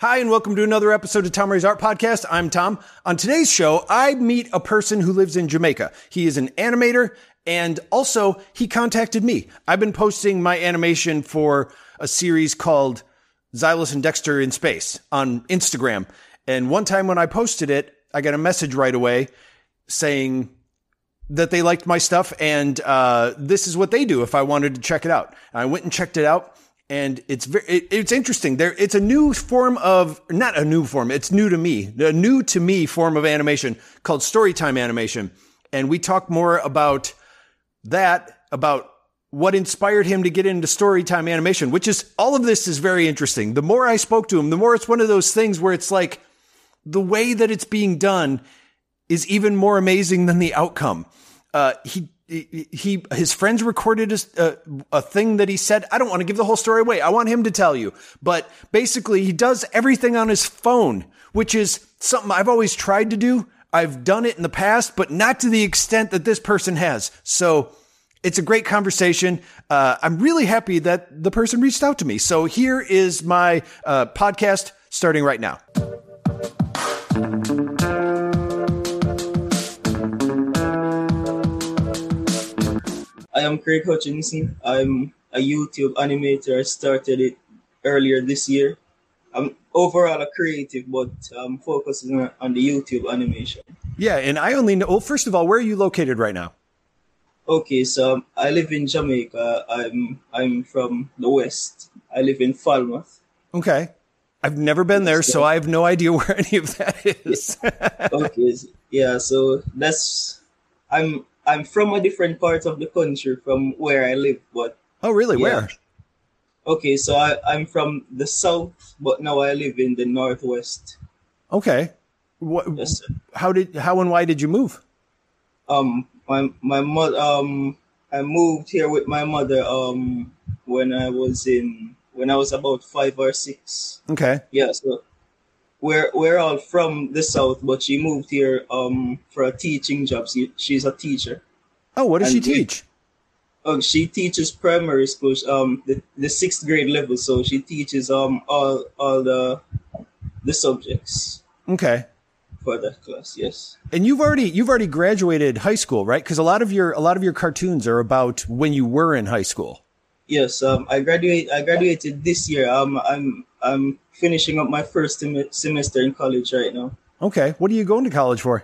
Hi, and welcome to another episode of Tom Ray's Art Podcast. I'm Tom. On today's show, I meet a person who lives in Jamaica. He is an animator, and also he contacted me. I've been posting my animation for a series called Xylus and Dexter in Space on Instagram. And one time when I posted it, I got a message right away saying that they liked my stuff and uh, this is what they do if I wanted to check it out. I went and checked it out and it's very it, it's interesting. There it's a new form of not a new form it's new to me a new to me form of animation called storytime animation. And we talk more about that about what inspired him to get into storytime animation which is all of this is very interesting. The more i spoke to him the more it's one of those things where it's like the way that it's being done is even more amazing than the outcome. Uh, he he his friends recorded a, a, thing that he said. I don't want to give the whole story away. I want him to tell you. But basically, he does everything on his phone, which is something I've always tried to do. I've done it in the past, but not to the extent that this person has. So it's a great conversation. Uh, I'm really happy that the person reached out to me. So here is my uh, podcast starting right now. I am Craig Hutchinson. I'm a YouTube animator. I started it earlier this year. I'm overall a creative, but I'm focusing on the YouTube animation. Yeah, and I only know. Well, first of all, where are you located right now? Okay, so um, I live in Jamaica. I'm I'm from the west. I live in Falmouth. Okay, I've never been there, so I have no idea where any of that is. okay, yeah, so that's I'm I'm from a different part of the country from where I live, but oh, really? Yeah. Where? Okay, so I, I'm from the south, but now I live in the northwest. Okay. What? Yes, how did? How and why did you move? Um, my my mother. Um, I moved here with my mother. Um, when I was in when I was about five or six. Okay. Yeah. So we're we're all from the south, but she moved here um for a teaching job. She, she's a teacher. Oh, what does and she teach? um, she teaches primary school, um, the, the sixth grade level. So she teaches um all all the the subjects. Okay. For that class, yes. And you've already you've already graduated high school, right? Because a lot of your a lot of your cartoons are about when you were in high school. Yes, um, I graduate. I graduated this year. Um, I'm I'm finishing up my first sem- semester in college right now. Okay, what are you going to college for?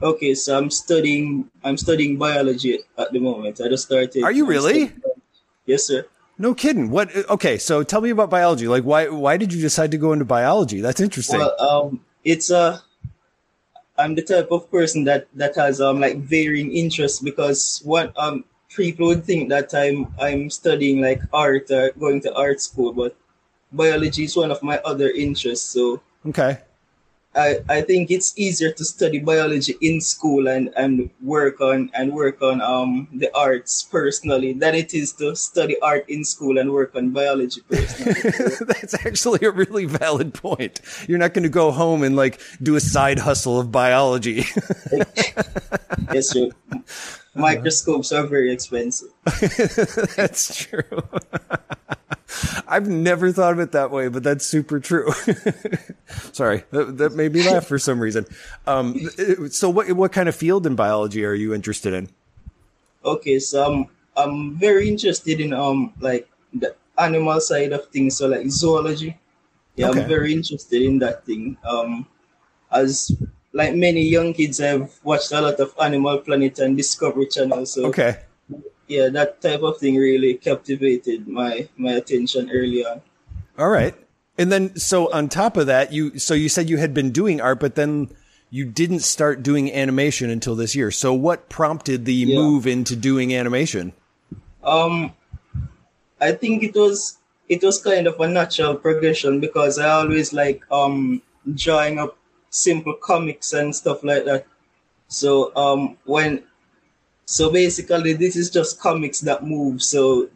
Okay, so I'm studying. I'm studying biology at the moment. I just started. Are you really? Yes, sir. No kidding. What? Okay, so tell me about biology. Like, why? Why did you decide to go into biology? That's interesting. Well, um, it's a. Uh, I'm the type of person that that has um like varying interests because what um people would think that I'm I'm studying like art or going to art school, but biology is one of my other interests. So okay, I, I think it's easier to study biology in school and, and work on and work on um the arts personally than it is to study art in school and work on biology personally. That's actually a really valid point. You're not going to go home and like do a side hustle of biology. yes, sir. Microscopes are very expensive. That's true. I've never thought of it that way, but that's super true. Sorry, that, that, made me laugh for some reason. Um, so, what what kind of field in biology are you interested in? Okay, so I'm I'm very interested in um like the animal side of things, so like zoology. Yeah, okay. I'm very interested in that thing. Um, as like many young kids, I've watched a lot of Animal Planet and Discovery Channel. So okay yeah, that type of thing really captivated my my attention early on. All right. And then so on top of that, you so you said you had been doing art, but then you didn't start doing animation until this year. So what prompted the yeah. move into doing animation? Um I think it was it was kind of a natural progression because I always like um drawing up simple comics and stuff like that. So um when so basically, this is just comics that move. So,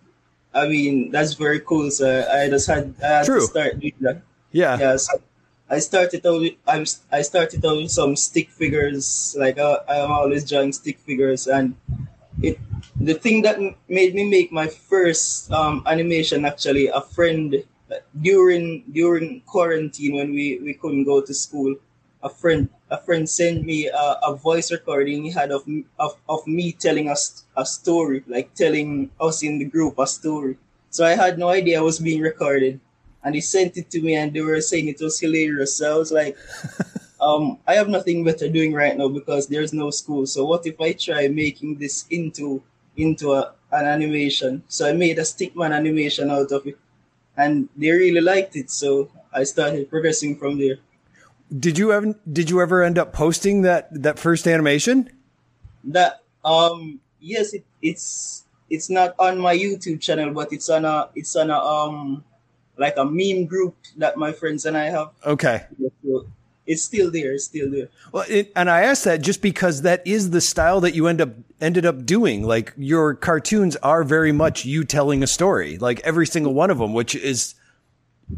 I mean, that's very cool. So I just had, I had True. to start doing that. Yeah. Yeah. So I started out with, I'm, I started out with some stick figures. Like I, I'm always drawing stick figures, and it the thing that made me make my first um, animation actually a friend during during quarantine when we we couldn't go to school a friend a friend sent me a, a voice recording he had of, of of me telling us a story like telling us in the group a story. So i had no idea i was being recorded. And he sent it to me and they were saying it was hilarious. So i was like um i have nothing better doing right now because there's no school. So what if i try making this into into a, an animation? So i made a stickman animation out of it. And they really liked it. So I started progressing from there. Did you ever did you ever end up posting that that first animation? That um yes it, it's it's not on my YouTube channel but it's on a it's on a um like a meme group that my friends and I have. Okay. So it's still there. It's still there. Well, it, and I asked that just because that is the style that you end up ended up doing. Like your cartoons are very much you telling a story, like every single one of them, which is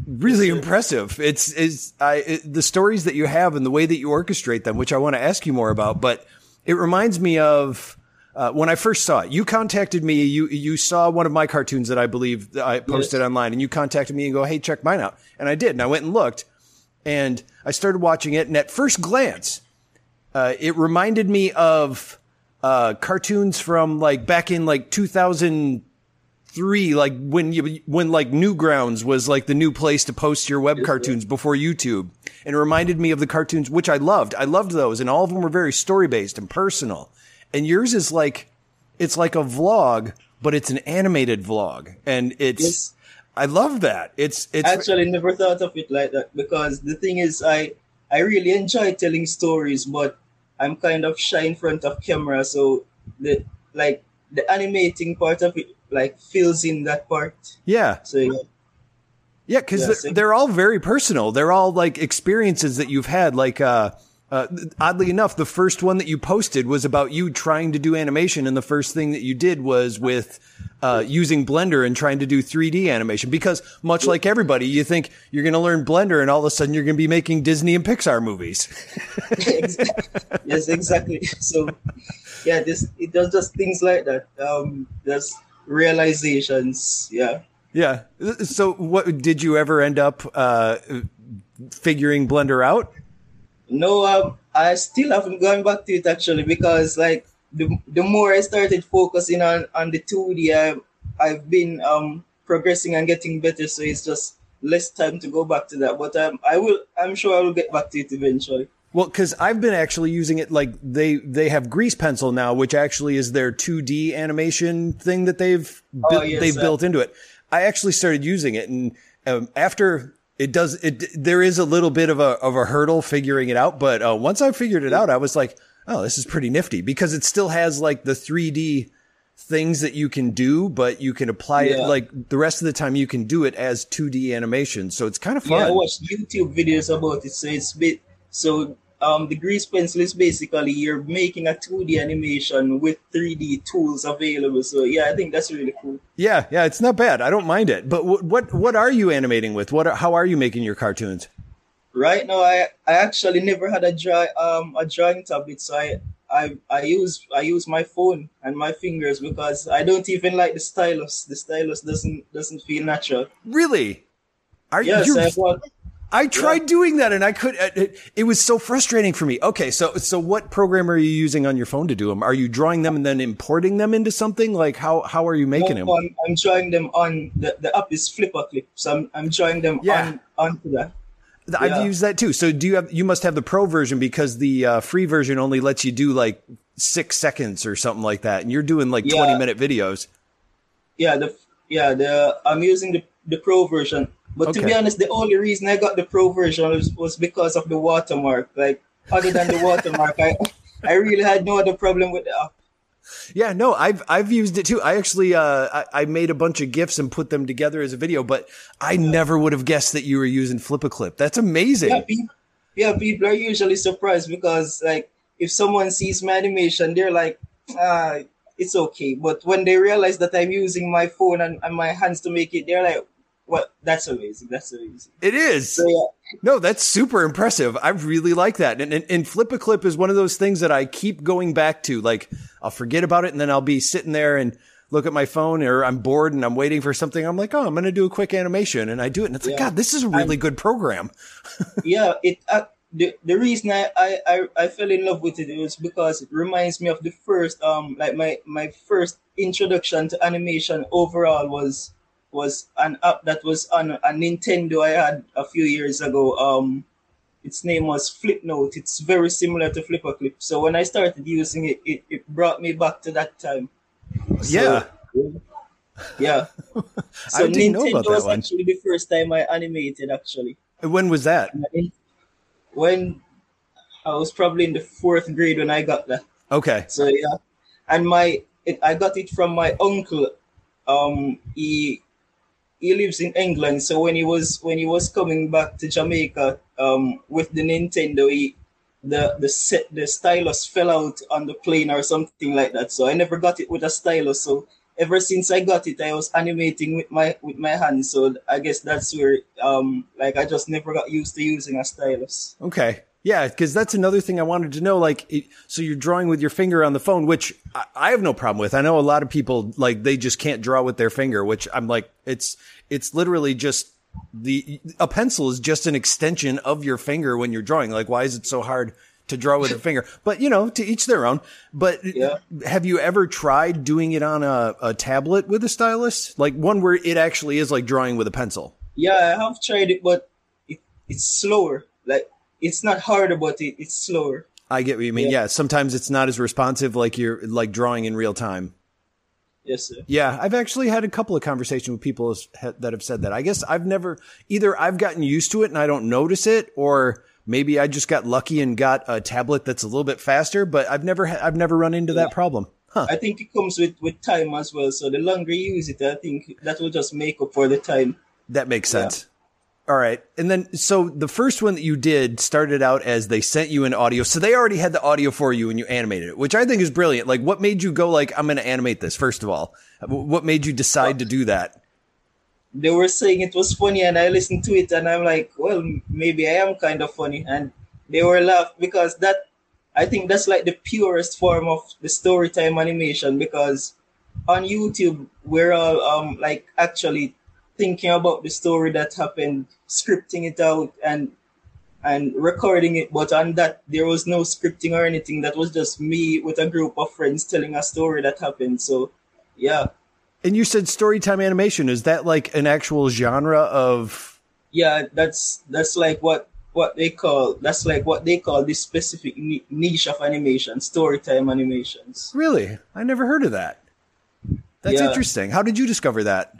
really impressive. It's is I it, the stories that you have and the way that you orchestrate them, which I want to ask you more about. But it reminds me of. Uh, when I first saw it, you contacted me. You you saw one of my cartoons that I believe that I posted yes. online, and you contacted me and go, "Hey, check mine out." And I did, and I went and looked, and I started watching it, and at first glance, uh, it reminded me of uh, cartoons from like back in like 2003, like when you when like Newgrounds was like the new place to post your web cartoons before YouTube, and it reminded me of the cartoons which I loved. I loved those, and all of them were very story based and personal. And yours is like it's like a vlog, but it's an animated vlog, and it's. Yes I love that. It's it's actually never thought of it like that because the thing is, I I really enjoy telling stories, but I'm kind of shy in front of camera, so the like the animating part of it like fills in that part. Yeah. So yeah. Yeah, because yeah, they're, they're all very personal. They're all like experiences that you've had. Like, uh, uh, oddly enough, the first one that you posted was about you trying to do animation, and the first thing that you did was with uh, using Blender and trying to do 3D animation. Because much like everybody, you think you're going to learn Blender, and all of a sudden you're going to be making Disney and Pixar movies. yes, exactly. So, yeah, this it does just things like that. Um, there's realizations. Yeah. Yeah. So, what did you ever end up uh, figuring Blender out? No, um, I still haven't gone back to it actually because like the, the more I started focusing on, on the 2D, I, I've been um, progressing and getting better. So it's just less time to go back to that. But um, I will, I'm sure I will get back to it eventually. Well, because I've been actually using it like they they have Grease Pencil now, which actually is their 2D animation thing that they've oh, yes, they've uh, built into it. I actually started using it, and um, after it does it there is a little bit of a of a hurdle figuring it out but uh, once i figured it out i was like oh this is pretty nifty because it still has like the 3d things that you can do but you can apply yeah. it like the rest of the time you can do it as 2d animation so it's kind of fun yeah i watched youtube videos about it so it's bit so um, the grease pencil is basically you're making a 2D animation with 3D tools available. So yeah, I think that's really cool. Yeah, yeah, it's not bad. I don't mind it. But what what, what are you animating with? What are, how are you making your cartoons? Right now, I I actually never had a draw um a drawing tablet, so I. I, I use I use my phone and my fingers because I don't even like the stylus. The stylus doesn't doesn't feel natural. Really? Are yes, you? Yes, I tried yeah. doing that and I could. It, it, was so frustrating for me. Okay, so so what program are you using on your phone to do them? Are you drawing them and then importing them into something? Like how how are you making no, them? I'm, I'm drawing them on the, the app is FlipaClip, so I'm I'm drawing them yeah. on onto that. I've yeah. used that too. So do you have? You must have the pro version because the uh, free version only lets you do like six seconds or something like that, and you're doing like twenty minute videos. Yeah, the yeah the I'm using the the pro version but okay. to be honest, the only reason I got the pro version was, was because of the watermark. Like other than the watermark, I I really had no other problem with the app. Yeah, no, I've I've used it too. I actually uh I, I made a bunch of gifs and put them together as a video, but I yeah. never would have guessed that you were using Flip a Clip. That's amazing. Yeah people, yeah, people are usually surprised because like if someone sees my animation, they're like, ah, it's okay. But when they realize that I'm using my phone and, and my hands to make it, they're like, well, that's amazing. That's amazing. It is. So, yeah. No, that's super impressive. I really like that. And, and, and FlipaClip is one of those things that I keep going back to. Like, I'll forget about it and then I'll be sitting there and look at my phone or I'm bored and I'm waiting for something, I'm like, oh, I'm going to do a quick animation, and I do it, and it's like, God, this is a really good program. yeah, it. Uh, the, the reason I, I, I, I fell in love with it was because it reminds me of the first um like my my first introduction to animation overall was was an app that was on a Nintendo I had a few years ago. Um, its name was Flipnote. It's very similar to FlipaClip. So when I started using it, it, it brought me back to that time. So, yeah, yeah. I didn't know about that was one. actually the first time I animated actually. when was that? when I was probably in the fourth grade when I got that. Okay, So yeah, and my it, I got it from my uncle. Um, he he lives in England, so when he was when he was coming back to Jamaica, um, with the Nintendo, he the the set the stylus fell out on the plane or something like that. So I never got it with a stylus. So ever since I got it, I was animating with my with my hands. So I guess that's where um like I just never got used to using a stylus. Okay. Yeah, because that's another thing I wanted to know. Like, it, so you're drawing with your finger on the phone, which I, I have no problem with. I know a lot of people like they just can't draw with their finger, which I'm like, it's it's literally just the a pencil is just an extension of your finger when you're drawing. Like, why is it so hard to draw with a finger? But you know, to each their own. But Yeah. have you ever tried doing it on a, a tablet with a stylus, like one where it actually is like drawing with a pencil? Yeah, I have tried it, but it, it's slower. Like it's not harder, but it, it's slower. I get what you mean. Yeah. yeah, sometimes it's not as responsive like you're like drawing in real time. Yes, sir. Yeah, I've actually had a couple of conversations with people that have said that. I guess I've never either I've gotten used to it and I don't notice it, or maybe I just got lucky and got a tablet that's a little bit faster. But I've never I've never run into that problem. Huh? I think it comes with with time as well. So the longer you use it, I think that will just make up for the time. That makes sense. All right, and then so the first one that you did started out as they sent you an audio, so they already had the audio for you and you animated it, which I think is brilliant. Like, what made you go like I'm going to animate this? First of all, what made you decide to do that? They were saying it was funny, and I listened to it, and I'm like, well, maybe I am kind of funny, and they were laughing because that I think that's like the purest form of the story time animation because on YouTube we're all um like actually thinking about the story that happened, scripting it out and and recording it, but on that there was no scripting or anything. That was just me with a group of friends telling a story that happened. So yeah. And you said storytime animation. Is that like an actual genre of? Yeah, that's that's like what what they call that's like what they call this specific niche of animation, storytime animations. Really, I never heard of that. That's Yeah. interesting. How did you discover that?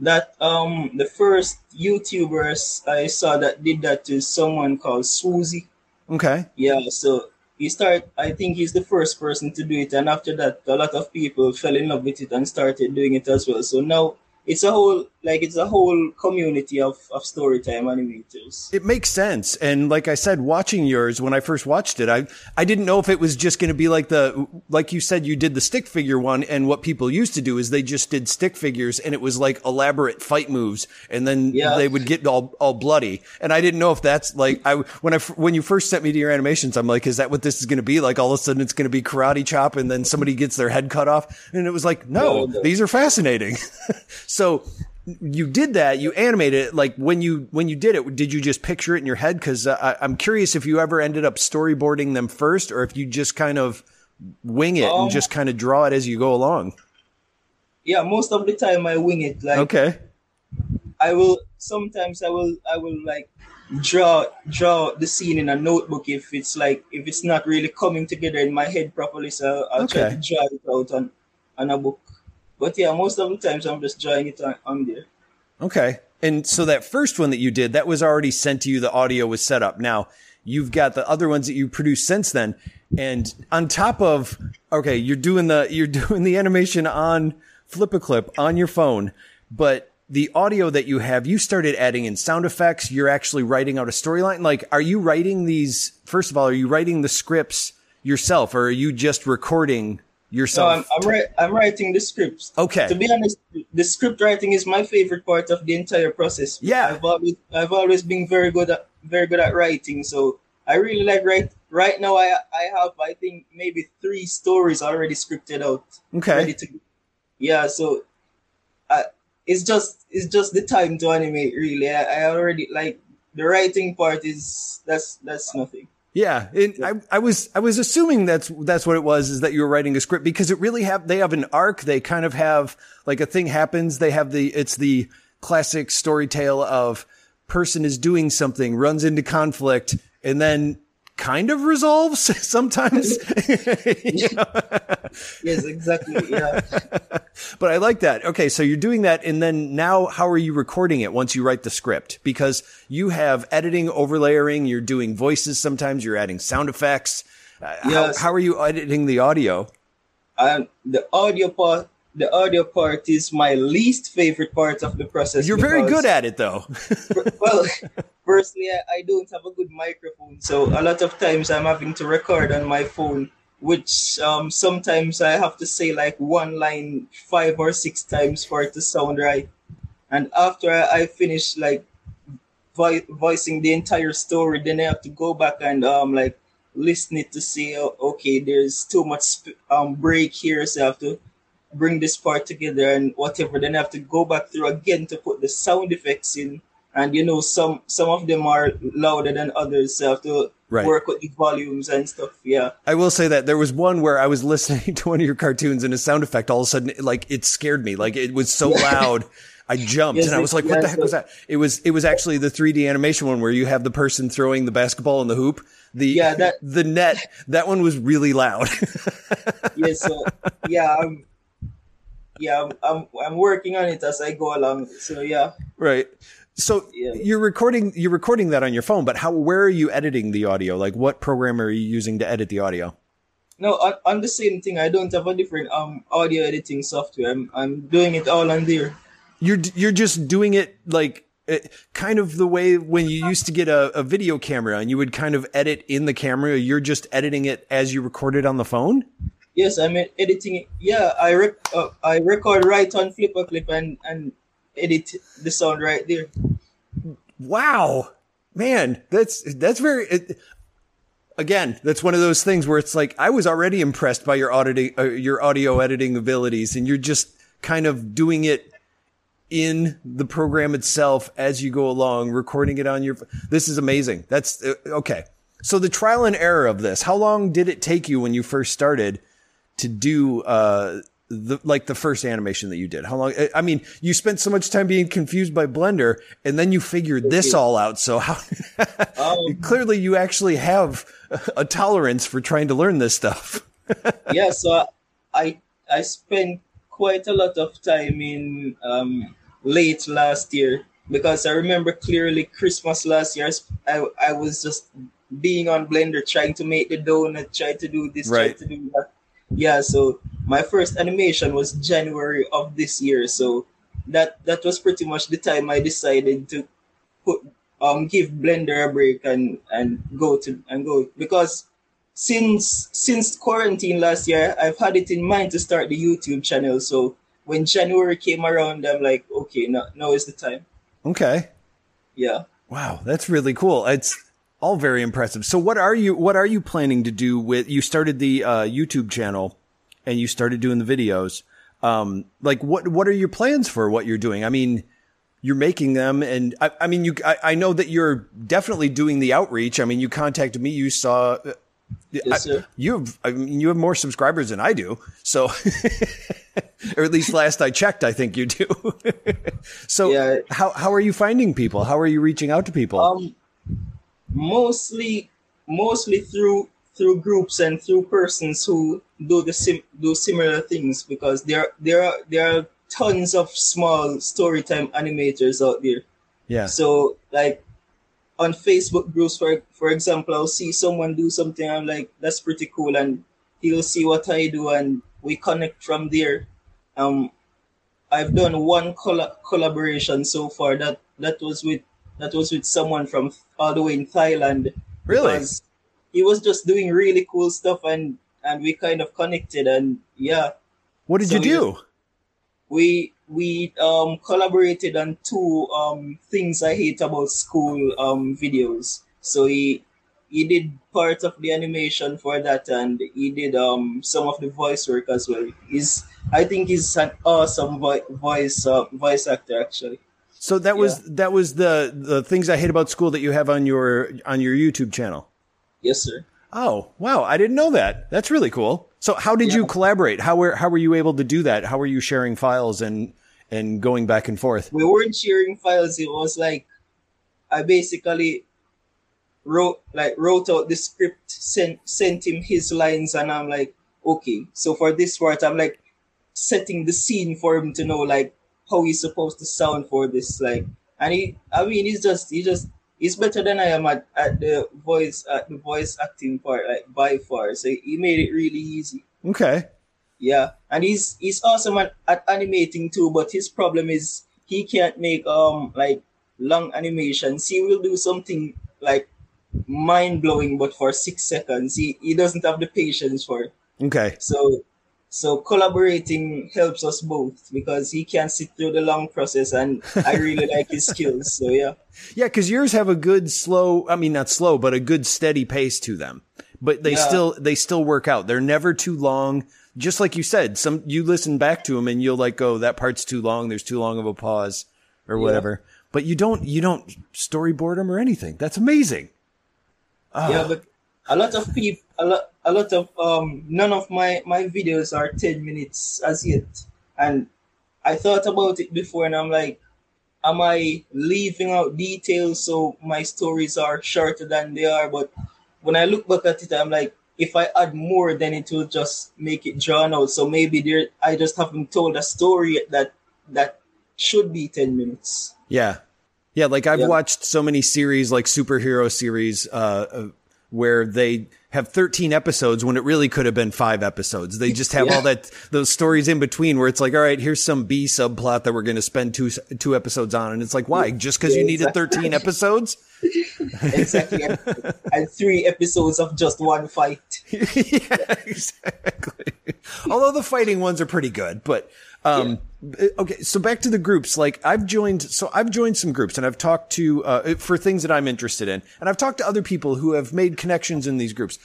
That um the first YouTubers I saw that did that is someone called Swoozie. Okay. Yeah, so he started. I think he's the first person to do it, and after that, a lot of people fell in love with it and started doing it as well. So now it's a whole like it's a whole community of of storytime animators. It makes sense. And like I said, watching yours, when I first watched it, I, I didn't know if it was just going to be like the, like you said, you did the stick figure one. And what people used to do is they just did stick figures and it was like elaborate fight moves. And then Yeah. they would get all, all bloody. And I didn't know if that's like, I, when I when you first sent me to your animations, I'm like, is that what this is going to be? Like all of a sudden it's going to be karate chop and then somebody gets their head cut off. And it was like, no, No, no. these are fascinating. so you did that you animated it like when you when you did it did you just picture it in your head because uh, I- i'm curious if you ever ended up storyboarding them first or if you just kind of wing it and Um, just kind of draw it as you go along Yeah, most of the time I wing it. Like okay I will sometimes I will I will like draw draw the scene in a notebook if it's like if it's not really coming together in my head properly. So I'll try to draw it out on on a book. But yeah, most of the times I'm just drawing it on, on there. okay. And so that first one that you did that was already sent to you the audio was set up. Now you've got the other ones that you produced since then. And on top of okay you're doing the you're doing the animation on flip-a-clip on your phone but the audio that you have you started adding in sound effects. You're actually writing out a storyline. Like are you writing these first of all are you writing the scripts yourself or are you just recording So yourself I'm I'm, ri- I'm writing the scripts. Okay. To be honest, the script writing is my favorite part of the entire process. Yeah. I've always I've always been very good at very good at writing. So I really like write. Right now, I I have I think maybe three stories already scripted out. Okay. Ready to. yeah, so I, it's just it's just the time to animate. Really, I, I already like the writing part is that's that's nothing. Yeah, it, I, I was I was assuming that's that's what it was is that you were writing a script because it really have they have an arc. They kind of have like a thing happens. They have the it's the classic story tale of person is doing something, runs into conflict, and then kind of resolves sometimes. yes, exactly. Yeah. but I like that. Okay. So you're doing that. And then now how are you recording it once you write the script? Because you have editing, overlaying, you're doing voices. Sometimes you're adding sound effects. Uh, yes. how, how are you editing the audio? Um, the audio part the audio part is my least favorite part of the process. You're very good at it, though. well, firstly, I, I, don't have a good microphone, so a lot of times I'm having to record on my phone, which um, sometimes I have to say like one line five or six times for it to sound right. And after I, I finish like vo- voicing the entire story, then I have to go back and um like listen it to see oh, okay, there's too much sp- um break here, so I have to bring this part together and whatever. Then I have to go back through again to put the sound effects in. And you know, some some of them are louder than others, so I have to right. work with the volumes and stuff. Yeah. I will say that there was one where I was listening to one of your cartoons and a sound effect all of a sudden like it scared me. Like it was so loud. I jumped yes, and I was like, what the heck was that? It was, it was actually the 3D animation one where you have the person throwing the basketball in the hoop. The, yeah, that, the net, that one was really loud. yeah. So yeah, I'm, yeah, I'm, I'm, I'm working on it as I go along. So yeah. Right. So yeah. you're recording you're recording that on your phone, but how where are you editing the audio? Like what program are you using to edit the audio? No, on, on the same thing. I don't have a different um audio editing software. I'm I'm doing it all on there. You're you're just doing it like it, kind of the way when you used to get a, a video camera and you would kind of edit in the camera. You're just editing it as you record it on the phone. Yes, I'm editing it. Yeah, I rec- uh, I record right on FlipaClip and and edit the sound right there. Wow, man, that's that's very. It, again, that's one of those things where it's like I was already impressed by your auditing, uh, your audio editing abilities, and you're just kind of doing it in the program itself as you go along, recording it on your. This is amazing. That's uh, okay. So the trial and error of this. How long did it take you when you first started? to do uh the like the first animation that you did? How long? I mean, you spent so much time being confused by Blender, and then you figured this all out. So how? um, clearly, you actually have a tolerance for trying to learn this stuff. yeah, so I I spent quite a lot of time in um, late last year because I remember clearly Christmas last year. I I was just being on Blender trying to make the donut, trying to do this, right. trying to do that yeah so my first animation was january of this year so that that was pretty much the time i decided to put um give blender a break and and go to and go because since since quarantine last year i've had it in mind to start the youtube channel so when january came around i'm like okay now now is the time. Okay. Yeah. Wow that's really cool. It's all very impressive. So what are you what are you planning to do with you started the uh, YouTube channel and you started doing the videos. Um, like what what are your plans for what you're doing? I mean, you're making them and I, I mean you I, I, know that you're definitely doing the outreach. I mean, you contacted me, you saw uh, Yes, I, you have, I mean, you have more subscribers than I do. So, or at least last I checked, I think you do. so yeah. how, how are you finding people? How are you reaching out to people? Um, mostly mostly through through groups and through persons who do the sim do similar things because there there are there are tons of small storytime animators out there. Yeah. So like on Facebook groups for for example, I'll see someone do something I'm like, that's pretty cool and he'll see what I do and we connect from there. Um I've done one coll- collaboration so far that that was with that was with someone from all the way in Thailand. Really? He was just doing really cool stuff and and we kind of connected and yeah. What did so you do? We we um collaborated on two um things I hate about school um videos. So he he did part of the animation for that, and he did um some of the voice work as well. He's I think he's an awesome vo- voice uh, voice actor actually. So that was Yeah. that was the the things I hate about school that you have on your on your YouTube channel. Yes, sir. Oh, wow, I didn't know that. That's really cool. So how did you collaborate? How were how were you able to do that? How were you sharing files and and going back and forth? we weren't sharing files. It was like I basically wrote like wrote out the script, sent sent him his lines, and I'm like, okay. So for this part, I'm like setting the scene for him to know like how he's supposed to sound for this. Like, and he, I mean, he's just he just he's better than I am at, at the voice at the voice acting part, like by far. So he made it really easy. Okay. Yeah, and he's he's awesome at, at animating too, but his problem is he can't make um like long animations. He will do something like mind blowing, but for six seconds. He he doesn't have the patience for it. Okay. So so collaborating helps us both because he can sit through the long process, and I really like his skills. So yeah, Yeah, because yours have a good slow. I mean, not slow, but a good steady pace to them. But they Yeah. still they still work out. They're never too long. Just like you said, some you listen back to them and you'll like go that part's too long. There's too long of a pause or whatever. But you don't you don't storyboard them or anything. That's amazing. Ah. yeah, but a lot of people, a lot, a lot of um, none of my my videos are ten minutes as yet, and I thought about it before, and I'm like, am I leaving out details so my stories are shorter than they are? But when I look back at it, I'm like, if I add more, then it will just make it drawn out. So maybe there, I just haven't told a story that that should be ten minutes. Yeah. Yeah, like I've Yeah. watched so many series like superhero series uh, uh where they have 13 episodes when it really could have been 5 episodes. They just have Yeah. all that those stories in between where it's like, all right, here's some B subplot that we're going to spend two two episodes on and it's like, why? Just cuz you needed 13 episodes? Exactly, and, three episodes of just one fight. yeah, exactly. Although the fighting ones are pretty good, but um, okay. So back to the groups. Like I've joined, so I've joined some groups, and I've talked to uh, for things that I'm interested in, and I've talked to other people who have made connections in these groups.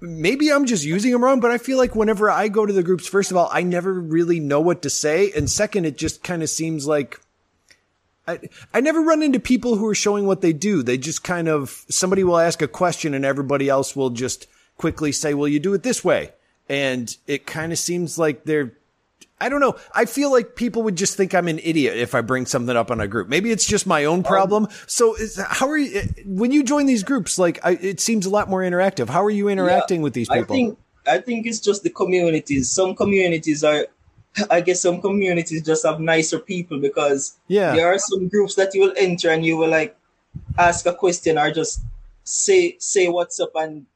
Maybe I'm just using them wrong, but I feel like whenever I go to the groups, first of all, I never really know what to say, and second, it just kind of seems like. I, I never run into people who are showing what they do. They just kind of, somebody will ask a question and everybody else will just quickly say, well, you do it this way. And it kind of seems like they're, I don't know. I feel like people would just think I'm an idiot if I bring something up on a group. Maybe it's just my own oh. problem. so is, how are you, eh, when you join these groups, like I, it seems a lot more interactive. How are you interacting with these people? I think I think it's just the communities. Some communities are I guess some communities just have nicer people because Yeah. there are some groups that you will enter and you will like ask a question or just say say what's up and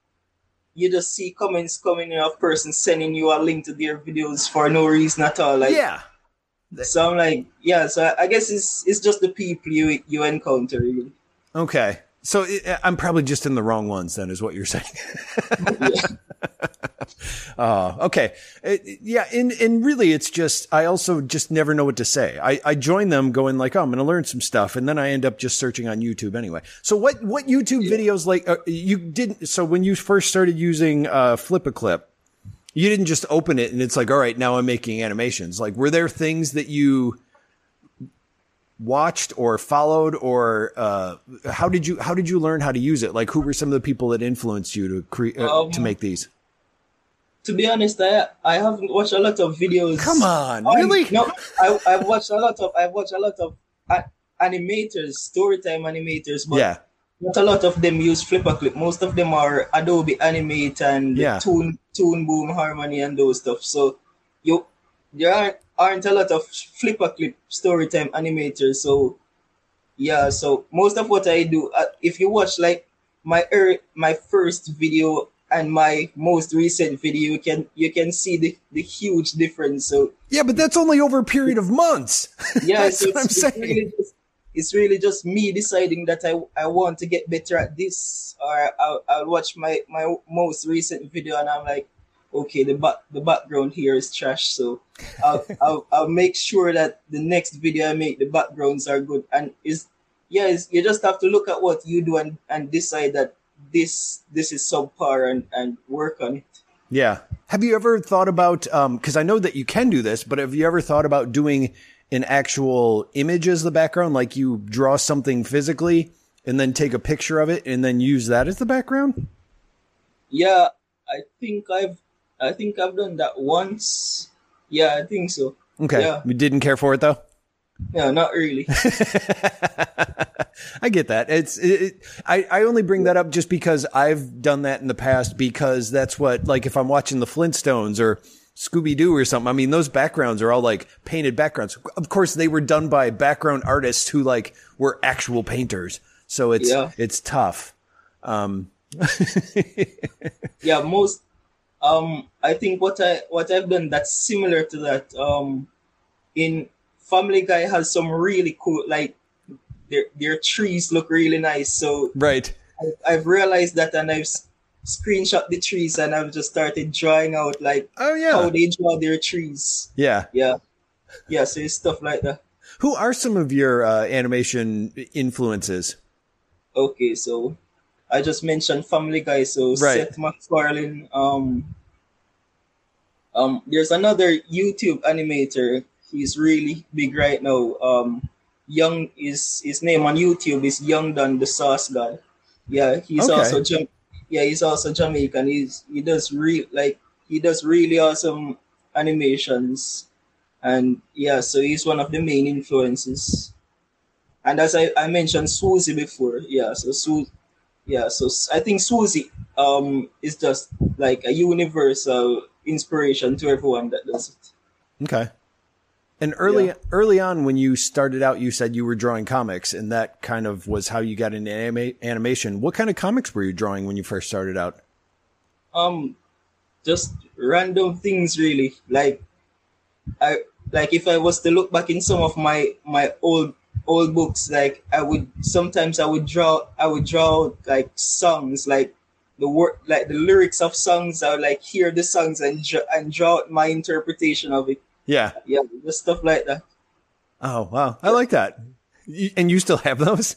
you just see comments coming in of person sending you a link to their videos for no reason at all. Like yeah. so I'm like, yeah, so I- I guess it's it's just the people you you encounter really. Okay. So it, I'm probably just in the wrong ones then is what you're saying. Uh, okay. It- yeah. And, and really it's just, I also just never know what to say. I, I join them going like, oh, I'm going to learn some stuff. And then I end up just searching on YouTube anyway. So what, what YouTube videos like, uh, you didn't, so when you first started using, uh, Flip a Clip, you didn't just open it and it's like, all right, now I'm making animations. Like, were there things that you watched or followed or, uh, how did you, how did you learn how to use it? Like, who were some of the people that influenced you to create, uh, Um, to make these? To be honest, I I haven't watched a lot of videos. Come on, Um, really? No, I I've watched a lot of I've watched a lot of uh, animators, storytime animators, but yeah. not a lot of them use FlipaClip. Most of them are Adobe Animate and Yeah. Toon Toon Boom Harmony and those stuff. So there aren't a lot of FlipaClip storytime animators. So yeah, so most of what I do, uh, if you watch like my er, my first video and my most recent video, you can you can see the, the huge difference. So Yeah, but that's only over a period of months. yeah, That's so what I'm it's, it's saying. really just it's really just me deciding that I, I want to get better at this, or I'll, I'll watch my, my most recent video and I'm like, okay, the back the background here is trash, so I'll, I'll I'll make sure that the next video I make the backgrounds are good and is yeah, it's, you just have to look at what you do and, and decide that this this is subpar and and work on it. Yeah. Have you ever thought about, um, cause I know that you can do this, but have you ever thought about doing an actual image as the background? Like you draw something physically and then take a picture of it and then use that as the background? Yeah, I think I've I think I've done that once. Yeah, I think so. Okay. Yeah. You didn't care for it though? Yeah, not really. I get that. It's it, it, I I only bring that up just because I've done that in the past because that's what like if I'm watching the Flintstones or Scooby Doo or something. I mean, those backgrounds are all like painted backgrounds. Of course, they were done by background artists who like were actual painters. So it's Yeah. it's tough. Um, yeah, most um I think what I what I've done that's similar to that um in Family Guy has some really cool like their their trees look really nice. So right. I, I've realized that and I've screenshot the trees and I've just started drawing out like Oh yeah how they draw their trees. Yeah. Yeah. Yeah, so it's stuff like that. Who are some of your uh, animation influences? Okay, so I just mentioned Family Guy, so Right. Seth MacFarlane. Um, um, there's another YouTube animator. He's really big right now. Um, Young is his name on YouTube is YoungDon the Sauce God. Yeah, he's Okay. also Jam- yeah he's also Jamaican. He's he does real like he does really awesome animations, and yeah, so he's one of the main influences. And as I, I mentioned Swoozie before, yeah, so Su- yeah, so i think Swoozie um is just like a universal inspiration to everyone that does it. Okay. And early Yeah. early on when you started out you said you were drawing comics and that kind of was how you got into anima- animation. What kind of comics were you drawing when you first started out? Um, just random things really. Like I like if I was to look back in some of my my old old books, like I would sometimes I would draw I would draw like songs like the word like the lyrics of songs. I would like hear the songs and and draw my interpretation of it. Yeah. Yeah, just stuff like that. Oh, wow. I like that. And you still have those?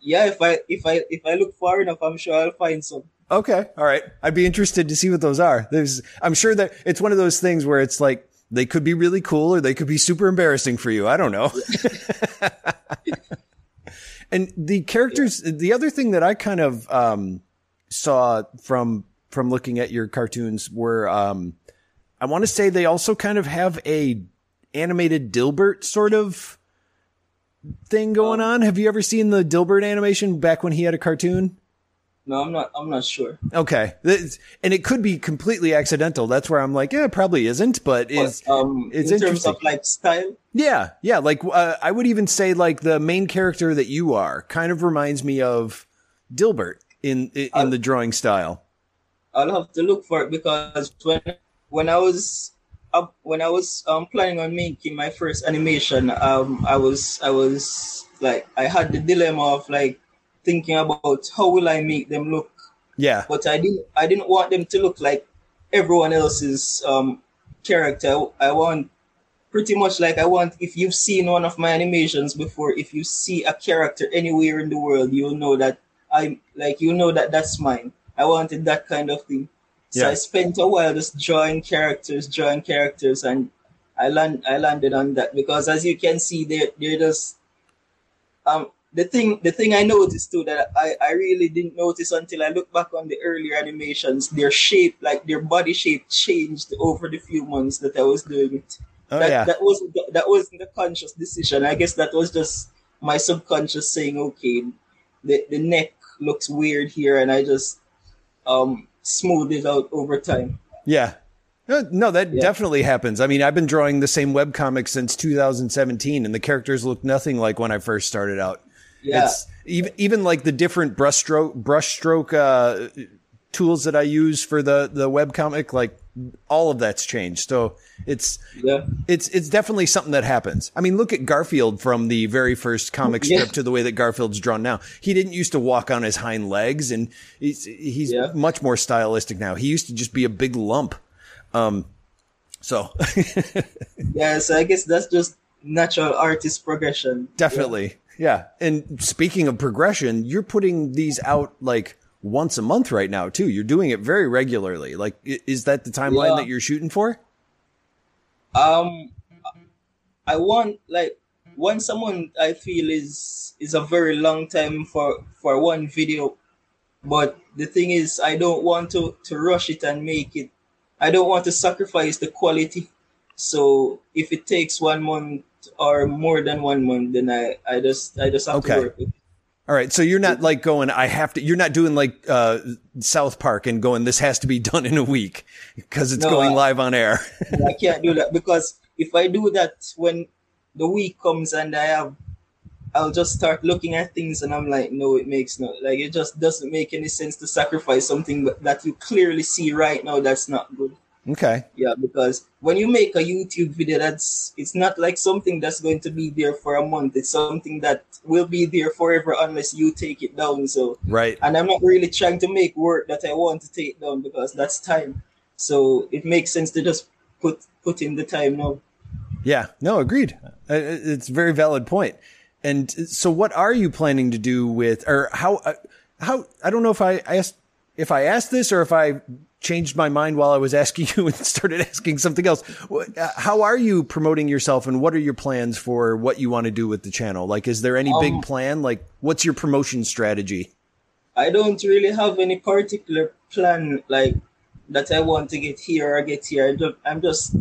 Yeah, if I if I if I look far enough, I'm sure I'll find some. Okay. All right. I'd be interested to see what those are. There's I'm sure that it's one of those things where it's like they could be really cool or they could be super embarrassing for you. I don't know. and the characters, the other thing that I kind of um, saw from from looking at your cartoons were um, I want to say they also kind of have a animated Dilbert sort of thing going on. Have you ever seen the Dilbert animation back when he had a cartoon? No, I'm not. I'm not sure. Okay. And it could be completely accidental. That's where I'm like, yeah, it probably isn't, but is But, um, it's in terms interesting. of like style, yeah, yeah. Like, uh, I would even say like the main character that you are kind of reminds me of Dilbert in, in, in the drawing style. I'll have to look for it because when when I was up when I was um planning on making my first animation, um I was I was like I had the dilemma of like thinking about how will I make them look, Yeah. but I didn't I didn't want them to look like everyone else's um character. I want pretty much like I want if you've seen one of my animations before, if you see a character anywhere in the world, you'll know that I'm like you know that that's mine. I wanted that kind of thing. So Yeah. I spent a while just drawing characters, drawing characters, and I land I landed on that because as you can see, they're they're just um the thing the thing I noticed too that I, I really didn't notice until I look back on the earlier animations, their shape, like their body shape changed over the few months that I was doing it. Oh, that, yeah. that wasn't the- that wasn't a conscious decision. I guess that was just my subconscious saying, okay, the, the neck looks weird here, and I just um smooth it out over time. Yeah. No, that Yeah. definitely happens. I mean, I've been drawing the same web webcomic since 2017 and the characters look nothing like when I first started out. Yeah, It's even even like the different brushstroke brushstroke uh, tools that I use for the the webcomic, like all of that's changed. So it's yeah, it's it's definitely something that happens. I mean, look at Garfield from the very first comic strip Yeah. to the way that Garfield's drawn now. He didn't used to walk on his hind legs, and he's he's Yeah. much more stylistic now. He used to just be a big lump. Um, so yeah. So I guess that's just natural artist progression. definitely, yeah. And speaking of progression, you're putting these out like once a month right now too. You're doing it very regularly. Like, is that the timeline yeah. that you're shooting for? Um, I want like once someone. I feel is is a very long time for for one video, but the thing is, I don't want to to rush it and make it. I don't want to sacrifice the quality. So if it takes one month or more than one month, then I I just I just have okay. to work with all right. So you're not like going, I have to, you're not doing like, uh, South Park and going, this has to be done in a week because it's no, going I, live on air. I can't do that because if I do that when the week comes and I have, I'll just start looking at things and I'm like, no, it makes no, like, it just doesn't make any sense to sacrifice something that you clearly see right now that's not good. Okay. Yeah, because when you make a YouTube video, that's it's not like something that's going to be there for a month. It's something that will be there forever unless you take it down. So right. And I'm not really trying to make work that I want to take down because that's time. So it makes sense to just put put in the time now. Yeah. No, agreed. Uh, it's a very valid point. And so, what are you planning to do with, or how? Uh, how I don't know if I asked if I asked this or if I changed my mind while I was asking you and started asking something else. Uh, how are you promoting yourself and what are your plans for what you want to do with the channel? Like, is there any um, big plan? Like, what's your promotion strategy? I don't really have any particular plan, like, that I want to get here or get here. I'm just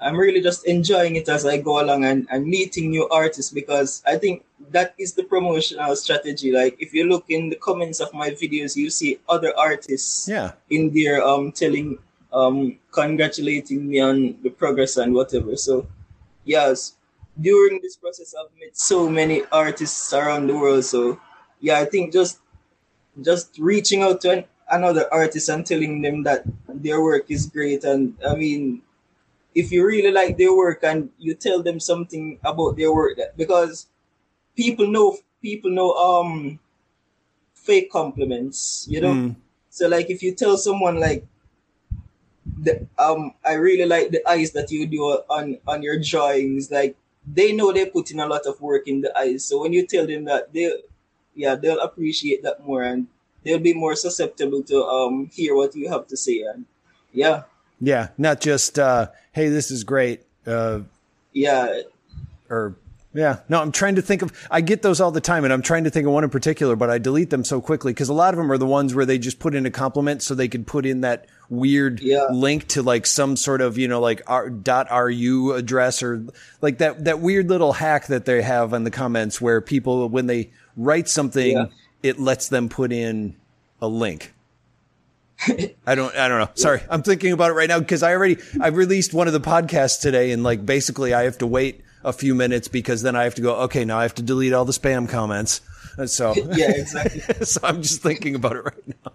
I'm really just enjoying it as I go along and, and meeting new artists because I think that is the promotional strategy. Like if you look in the comments of my videos, you see other artists yeah. in there um telling um congratulating me on the progress and whatever. So yes, during this process I've met so many artists around the world. So yeah, I think just just reaching out to an, another artist and telling them that their work is great and I mean if you really like their work and you tell them something about their work that, because people know people know um fake compliments you know? Mm. so like if you tell someone like the, um i really like the eyes that you do on on your drawings like they know they put in a lot of work in the eyes so when you tell them that they yeah they'll appreciate that more and they'll be more susceptible to um hear what you have to say and yeah. Yeah, not just uh, hey, this is great. Uh, yeah. Or yeah, no, I'm trying to think of. I get those all the time, and I'm trying to think of one in particular, but I delete them so quickly because a lot of them are the ones where they just put in a compliment so they could put in that weird yeah. link to like some sort of you know like r, dot ru address or like that that weird little hack that they have in the comments where people when they write something, yeah. it lets them put in a link. I don't, I don't know. Sorry. I'm thinking about it right now because I already, I released one of the podcasts today and like basically I have to wait a few minutes because then I have to go, okay, now I have to delete all the spam comments. So, yeah, exactly. so I'm just thinking about it right now.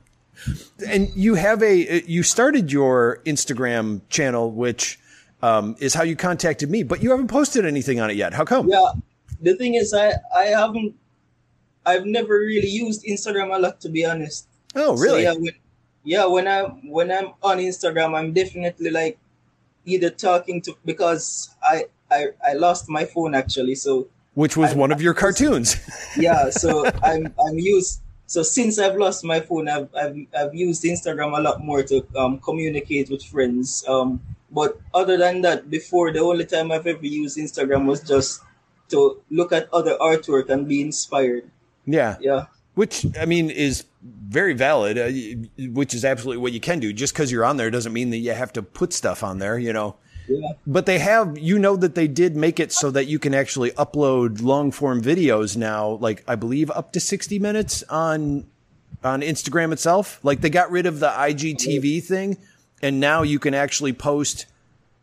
And you have a, you started your Instagram channel, which, um, is how you contacted me, but you haven't posted anything on it yet. How come? Yeah. The thing is, I, I haven't, I've never really used Instagram a lot, to be honest. Oh, really? So, yeah, when, yeah, when I when I'm on Instagram, I'm definitely like either talking to because I I, I lost my phone actually, so which was I'm, one of your cartoons. yeah, so I'm I'm used. So since I've lost my phone, I've I've, I've used Instagram a lot more to um, communicate with friends. Um, but other than that, before the only time I've ever used Instagram was just to look at other artwork and be inspired. Yeah, yeah. Which I mean is very valid, uh, which is absolutely what you can do. Just because you're on there doesn't mean that you have to put stuff on there, you know. Yeah. But they have, you know, that they did make it so that you can actually upload long form videos now, like I believe up to 60 minutes on on Instagram itself. Like they got rid of the IGTV thing, and now you can actually post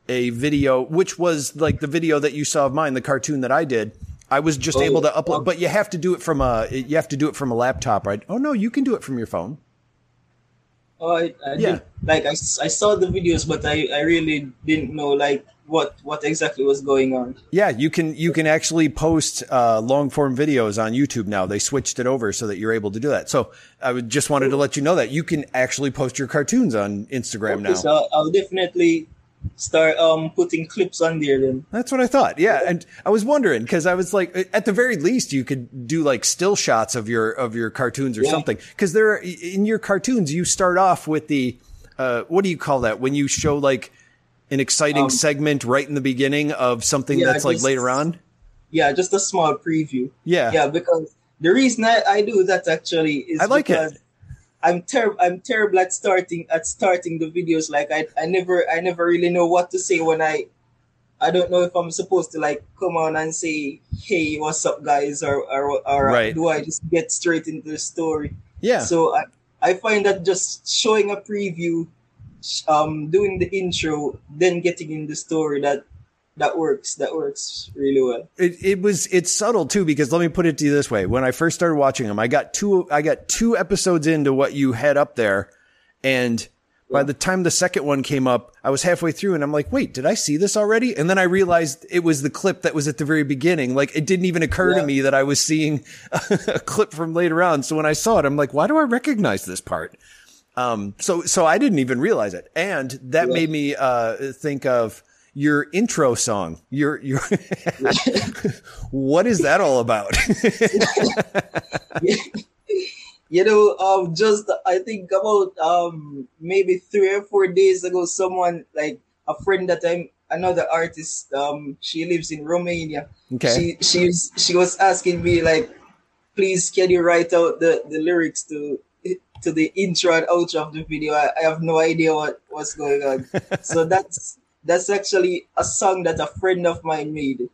a video, which was like the video that you saw of mine, the cartoon that I did I was just oh, able to upload, but you have to do it from a you have to do it from a laptop, right? Oh no, you can do it from your phone. Oh, I, I yeah. Did, like I, I saw the videos, but I, I really didn't know like what what exactly was going on. Yeah, you can you can actually post uh, long form videos on YouTube now. They switched it over so that you're able to do that. So I would just wanted to let you know that you can actually post your cartoons on Instagram okay, now. So I'll definitely start um putting clips on there then. That's what I thought. Yeah, and I was wondering because I was like, at the very least, you could do like still shots of your of your cartoons or Yeah. something. Because there, are, in your cartoons, you start off with the uh, what do you call that when you show like an exciting Um, segment right in the beginning of something Yeah, that's like just- later on. Yeah, just a small preview. Yeah, Yeah, because the reason I, I do that actually is I like it. I'm terrible. I'm terrible at starting at starting the videos. Like I, I never I never really know what to say when I I don't know if I'm supposed to like come on and say, "Hey, what's up, guys?" or or, or Right. do I just get straight into the story? yeah. So I, I find that just showing a preview, um, doing the intro, then getting in the story that that works. That works really well. it, it was it's subtle too because let me put it to you this way when i first started watching them i got two i got two episodes into what you had up there and by the time the second one came up i was halfway through and i'm like wait did i see this already and then i realized it was the clip that was at the very beginning like it didn't even occur to me that i was seeing a clip from later on so when i saw it i'm like why do i recognize this part um, so, so I didn't even realize it. And that Yeah. made me, uh, think of your intro song. Your, your, what is that all about? You know, um, just I think about um maybe three or four days ago, someone like a friend that I'm another artist. Um, she lives in Romania. okay. She she's she was asking me like, please can you write out the the lyrics to to the intro and outro of the video? I, I have no idea what what's going on. so that's that's actually a song that a friend of mine made.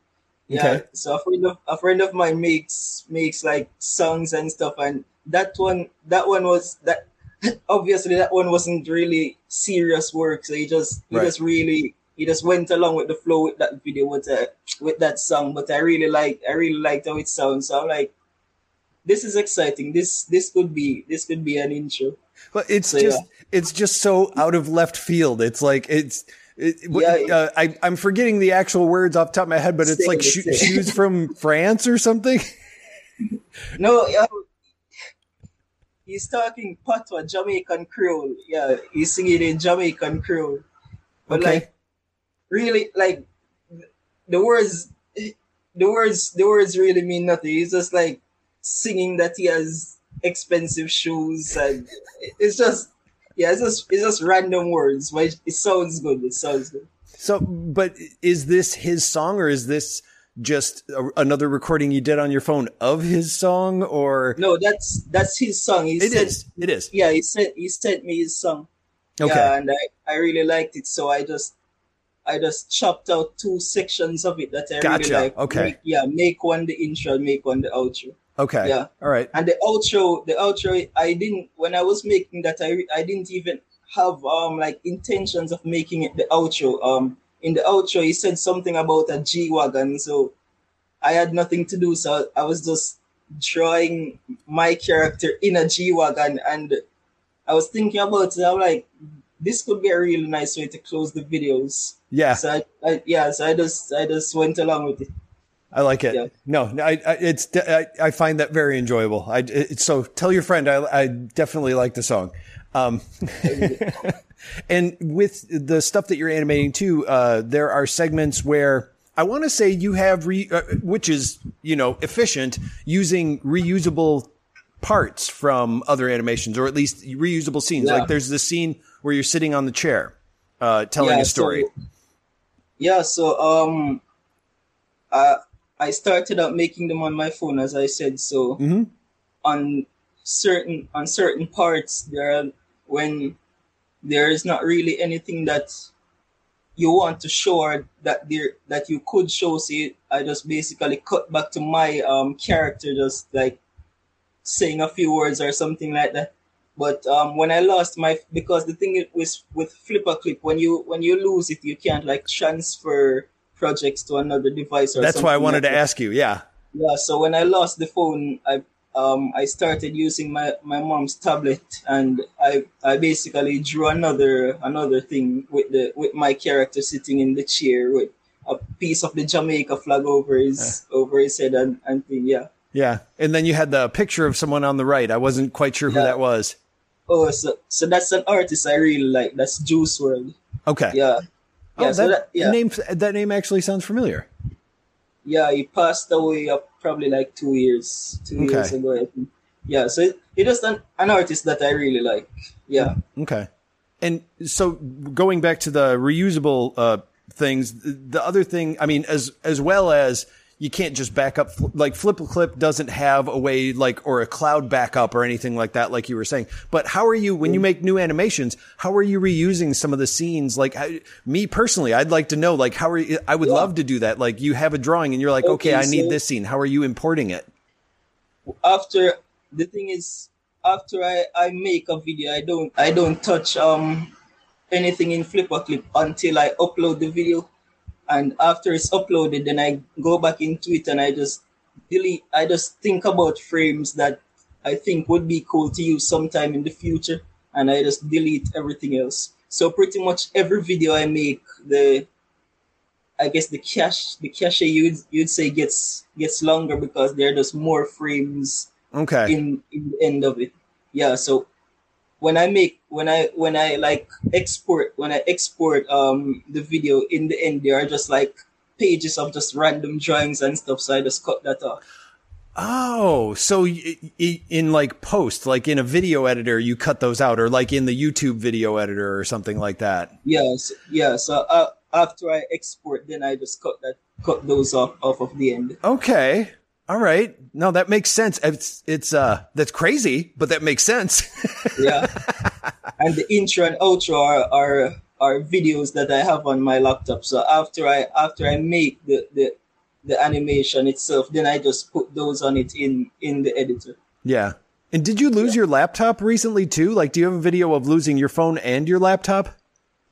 Yeah. Okay. So a friend of a friend of mine makes makes like songs and stuff, and that one that one was that obviously that one wasn't really serious work. So he just he Right. just really he just went along with the flow with that video with uh, with that song. But I really like I really liked how it sounds. So I'm like, this is exciting. This this could be this could be an intro. But it's So, just, it's just so out of left field. It's like, it's, it, Yeah. uh, I, I'm forgetting the actual words off the top of my head, but it's like sho- shoes from France or something. No, yeah. He's talking patois, Jamaican Creole. Yeah, he's singing in Jamaican Creole. But Okay. like, really, like, the words, the words, the words really mean nothing. He's just like singing that he has expensive shoes, and it's just, yeah, it's just, it's just random words, but it, it sounds good. It sounds good. So, but is this his song or is this just a, another recording you did on your phone of his song or No, that's that's his song. He it said, is, it is. yeah, he sent he sent me his song. Okay. Yeah, and I, I really liked it, so I just I just chopped out two sections of it that I Gotcha, really like. okay. Make, yeah, make one the intro, make one the outro. Okay. Yeah. All right. And the outro, the outro, I didn't when I was making that, I I didn't even have um like intentions of making it the outro. Um, in the outro, he said something about a G wagon, so I had nothing to do, so I was just drawing my character in a G wagon, and I was thinking about it. I'm like, this could be a really nice way to close the videos. Yeah. So I, I yeah, so I just I just went along with it. I like it. Yeah. No, I, I, it's, I, I find that very enjoyable. I, it, so tell your friend, I, I definitely like the song. Um, and with the stuff that you're animating too, uh, there are segments where I want to say you have re, uh, which is, you know, efficient using reusable parts from other animations or at least reusable scenes. Yeah. Like there's this scene where you're sitting on the chair, uh, telling Yeah, a story. so- yeah, so um, I I started out making them on my phone, as I said. So Mhm. on certain on certain parts, there are when there is not really anything that you want to show or that there that you could show. So you- I just basically cut back to my um character, just like saying a few words or something like that. But um, when I lost my, because the thing with with FlipaClip, when you when you lose it, you can't like transfer projects to another device. Or That's why I wanted like to ask you. Yeah. Yeah, so when I lost the phone, I um I started using my, my mom's tablet and I I basically drew another another thing with the with my character sitting in the chair with a piece of the Jamaica flag over his over his head and, and thing, yeah. Yeah. And then you had the picture of someone on the right. I wasn't quite sure who Yeah. that was. Oh so so that's an artist I really like. That's Juice WRLD. Okay. Yeah. Oh, so that, that yeah. name that name actually sounds familiar. Yeah, he passed away uh, probably like two years, two okay. years ago. I think. Yeah, so it, it is an, an artist that I really like. Yeah. Okay. And so going back to the reusable uh, things, the other thing, I mean, as as well as you can't just back up. Like FlipaClip doesn't have a way like or a cloud backup or anything like that like you were saying. But how are you when you make new animations how are you reusing some of the scenes? Like how, me personally i'd like to know like how are you i would yeah. love to do that. Like you have a drawing and you're like okay, okay i need this scene. How are you importing it? After the thing is after i i make a video i don't i don't touch um anything in FlipaClip until i upload the video and after it's uploaded then i go back into it and i just delete i just think about frames that i think would be cool to use sometime in the future and i just delete everything else. So pretty much every video i make the i guess the cache the cache you'd you'd say gets gets longer because there are just more frames okay. in, in the end of it. Yeah so when I make when I when I like export when I export um the video in the end there are just like pages of just random drawings and stuff so I just cut that off. Oh, so in like post, like in a video editor, you cut those out, or like in the YouTube video editor or something like that. Yes, yeah. So uh, after I export, then I just cut that, cut those off off of the end. Okay, all right. No, that makes sense. It's it's uh that's crazy, but that makes sense. yeah. And the intro and outro are, are are videos that I have on my laptop. So after I after I make the the the animation itself, then I just put those on it in in the editor. Yeah. And did you lose yeah. your laptop recently too? Like do you have a video of losing your phone and your laptop?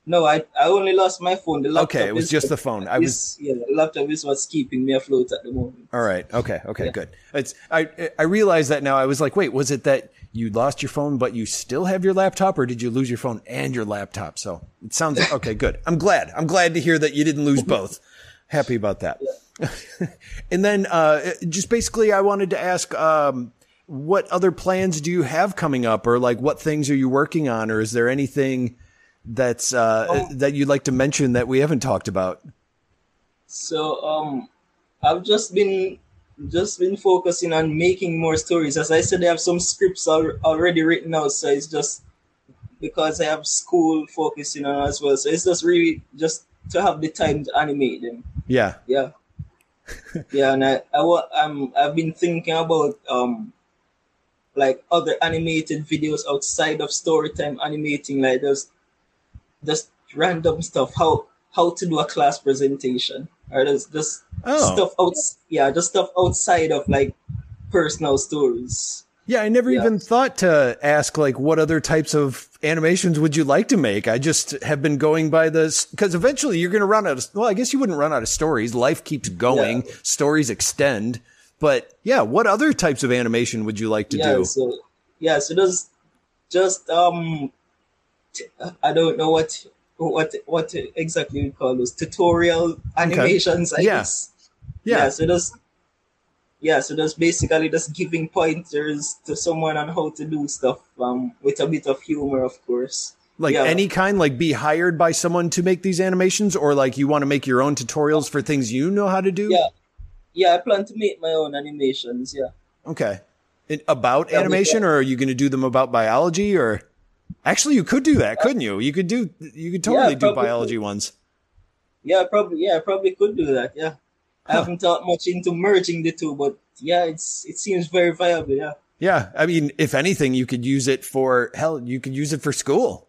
No, I, I only lost my phone. The laptop okay, it was just the phone. I was yeah, the laptop is what's keeping me afloat at the moment. All right. Okay. Okay. Yeah. Good. It's I I realized that now. I was like, wait, was it that you lost your phone but you still have your laptop, or did you lose your phone and your laptop? So it sounds okay. Good. I'm glad. I'm glad to hear that you didn't lose both. Happy about that. Yeah. and then uh, just basically, I wanted to ask. Um, what other plans do you have coming up or like what things are you working on or is there anything that's uh, oh. that you'd like to mention that we haven't talked about? So um, I've just been just been focusing on making more stories. As I said, I have some scripts al- already written out, so it's just because I have school focusing on as well. So it's just really just to have the time to animate them. Yeah. Yeah. yeah, and I, I I'm I've been thinking about um like other animated videos outside of storytime animating like those just random stuff. How how to do a class presentation or just just oh. stuff out yeah just stuff outside of like personal stories. Yeah, I never yeah. even thought to ask like what other types of animations would you like to make? I just have been going by this because eventually you're going to run out of well, I guess you wouldn't run out of stories. Life keeps going, yeah. stories extend. But yeah, what other types of animation would you like to yeah, do? So, yeah, so just just um I don't know what what what exactly we call those tutorial animations. Okay. I yeah. guess. Yeah. yeah. So just yeah, so just basically just giving pointers to someone on how to do stuff um, with a bit of humor, of course. Like yeah. any kind, like be hired by someone to make these animations, or like you want to make your own tutorials for things you know how to do. Yeah, yeah, I plan to make my own animations. Yeah. Okay. about yeah, animation, or are you going to do them about biology, or? Actually, you could do that, couldn't you? You could do you could totally yeah, do biology could. ones. Yeah, probably. Yeah, I probably could do that. Yeah, I haven't thought much into merging the two, but yeah, it's it seems very viable. Yeah. Yeah, I mean, if anything, you could use it for hell. You could use it for school.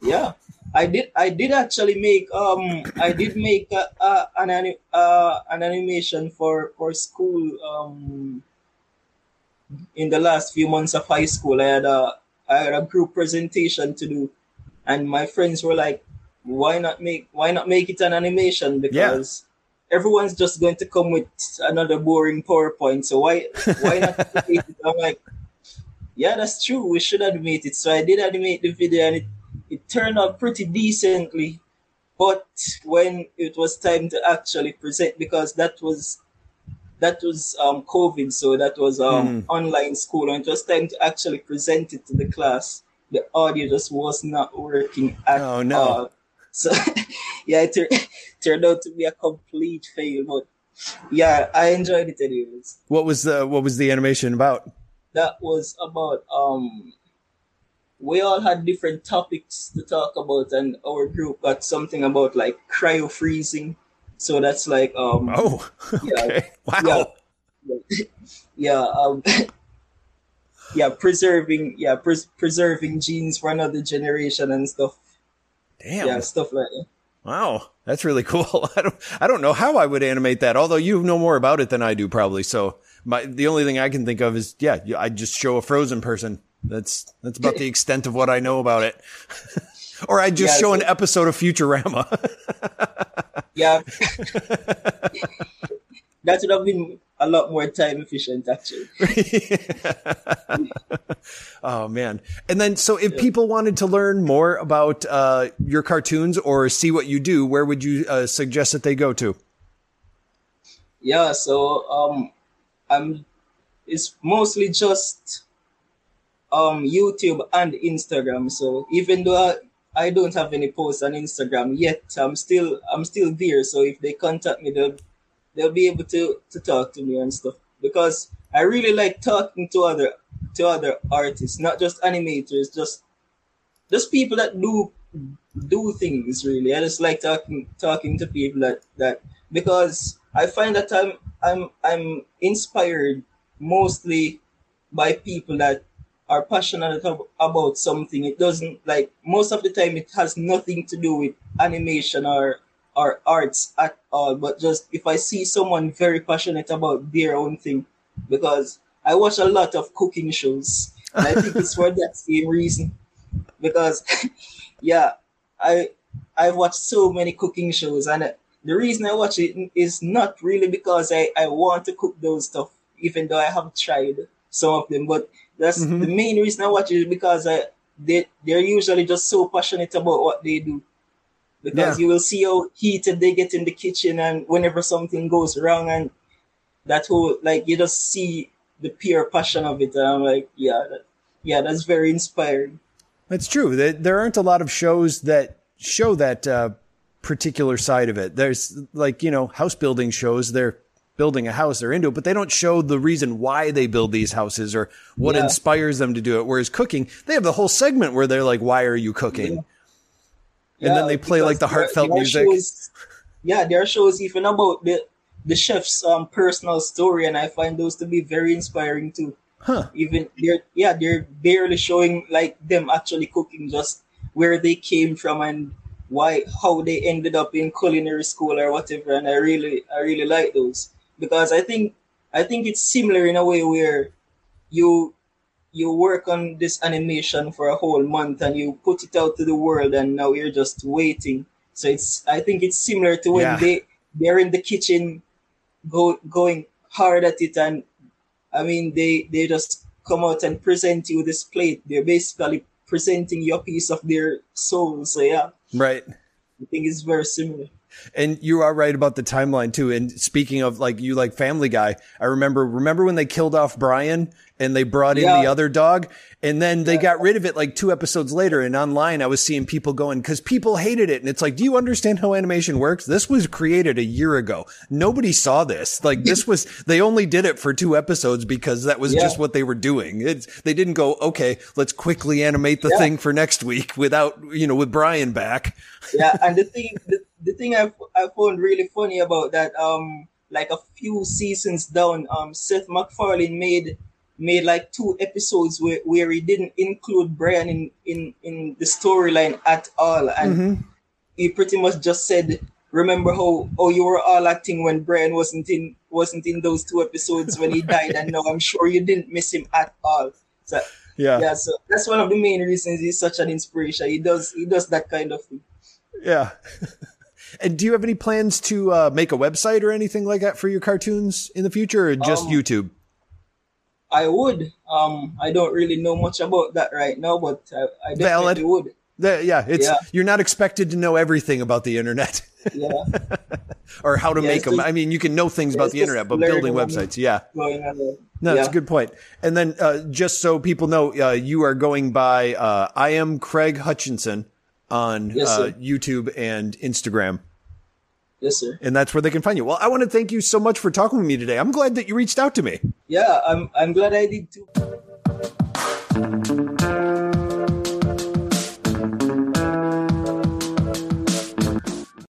Yeah, I did. I did actually make um. I did make a, a, an uh, an animation for for school um. In the last few months of high school, I had a I had a group presentation to do, and my friends were like, "Why not make Why not make it an animation? Because yeah. everyone's just going to come with another boring PowerPoint. So why why not it?" I'm like, "Yeah, that's true. We should animate it." So I did animate the video, and it it turned out pretty decently. But when it was time to actually present, because that was that was um, COVID, so that was um, mm. online school, and it was time to actually present it to the class. The audio just was not working at oh, no. all. So yeah, it tur- turned out to be a complete fail, but yeah, I enjoyed it anyways. What was the what was the animation about? That was about um we all had different topics to talk about and our group got something about like cryo freezing. So that's like um Oh, okay. Wow. yeah, yeah um yeah preserving yeah pres- preserving genes for another generation and stuff Damn. yeah stuff like that Wow, that's really cool. I don't, I don't know how I would animate that. Although you know more about it than I do, probably. So my, the only thing I can think of is, yeah, I'd just show a frozen person. That's that's about the extent of what I know about it. or I'd just Yeah, show an episode of Futurama. Yeah that would have been a lot more time efficient actually oh man! And then, so if people wanted to learn more about uh, your cartoons or see what you do, where would you uh, suggest that they go to? yeah so um i'm it's mostly just um youtube and instagram so even though I, don't have any posts on instagram yet. I'm still i'm still there. So if they contact me they'll they'll be able to to talk to me and stuff. Because i really like talking to other to other artists not just animators just just people that do do things really. I just like talking talking to people that that because i find that i'm i'm i'm inspired mostly by people that are passionate about something. It doesn't like most of the time it has nothing to do with animation or or arts at all. But just if i see someone very passionate about their own thing because i watch a lot of cooking shows and i think it's for that same reason. Because yeah i i've watched so many cooking shows and uh, the reason i watch it is not really because i i want to cook those stuff even though i have tried some of them. But that's Mhm. the main reason i watch it is because i they they're usually just so passionate about what they do because Yeah. you will see how heated they get in the kitchen and whenever something goes wrong and that whole like you just see the pure passion of it and i'm like yeah that, yeah that's very inspiring That's true. There, there aren't a lot of shows that show that uh, particular side of it. There's like, you know, house building shows. They're building a house, they're into it, but they don't show the reason why they build these houses or what Yeah. inspires them to do it. Whereas cooking, they have the whole segment where they're like, why are you cooking? And then they play, like, the heartfelt there are music. shows- yeah, there are shows even about the the chef's um personal story, and I find those to be very inspiring too. Huh. Even they're yeah they're barely showing like them actually cooking, just where they came from and why how they ended up in culinary school or whatever. And I really I really like those because I think I think it's similar in a way where you you work on this animation for a whole month and you put it out to the world and now you're just waiting. So it's i think it's similar to when Yeah. they they're in the kitchen go going hard at it and i mean they they just come out and present you this plate. They're basically presenting you a piece of their soul. So yeah. Right. i think it's very similar And you are right about the timeline too. And speaking of like you like Family Guy, I remember remember when they killed off Brian and they brought in Yeah. the other dog and then they got rid of it like two episodes later and online I was seeing people going cuz people hated it and it's like do you understand how animation works? This was created a year ago. Nobody saw this. Like this was they only did it for two episodes because that was Yeah. just what they were doing. It's they didn't go okay, let's quickly animate the Yeah. thing for next week without, you know, with Brian back. yeah and the thing the, the thing I, I found really funny about that um like a few seasons down um seth macfarlane made made like two episodes where, where he didn't include brian in in in the storyline at all. And Mm-hmm. he pretty much just said remember how oh you were all acting when brian wasn't in wasn't in those two episodes when he died and now i'm sure you didn't miss him at all. So yeah so that's one of the main reasons he's such an inspiration. He does he does that kind of thing. Yeah. and do you have any plans to uh, make a website or anything like that for your cartoons in the future or just Um, YouTube? I would. Um, I don't really know much about that right now, but I, I definitely Valid. would. The- yeah, it's yeah. you're not expected to know everything about the internet Yeah, or how to Yeah, make them. just- I mean, you can know things about the internet, but building websites, yeah. going on. there. No, yeah. that's a good point. And then uh, just so people know, uh, you are going by uh, I am Craig Hutchinson on Yes, uh. YouTube and Instagram. Yes, sir. And that's where they can find you. Well, I want to thank you so much for talking with me today. I'm glad that you reached out to me. Yeah, I'm I'm glad I did too.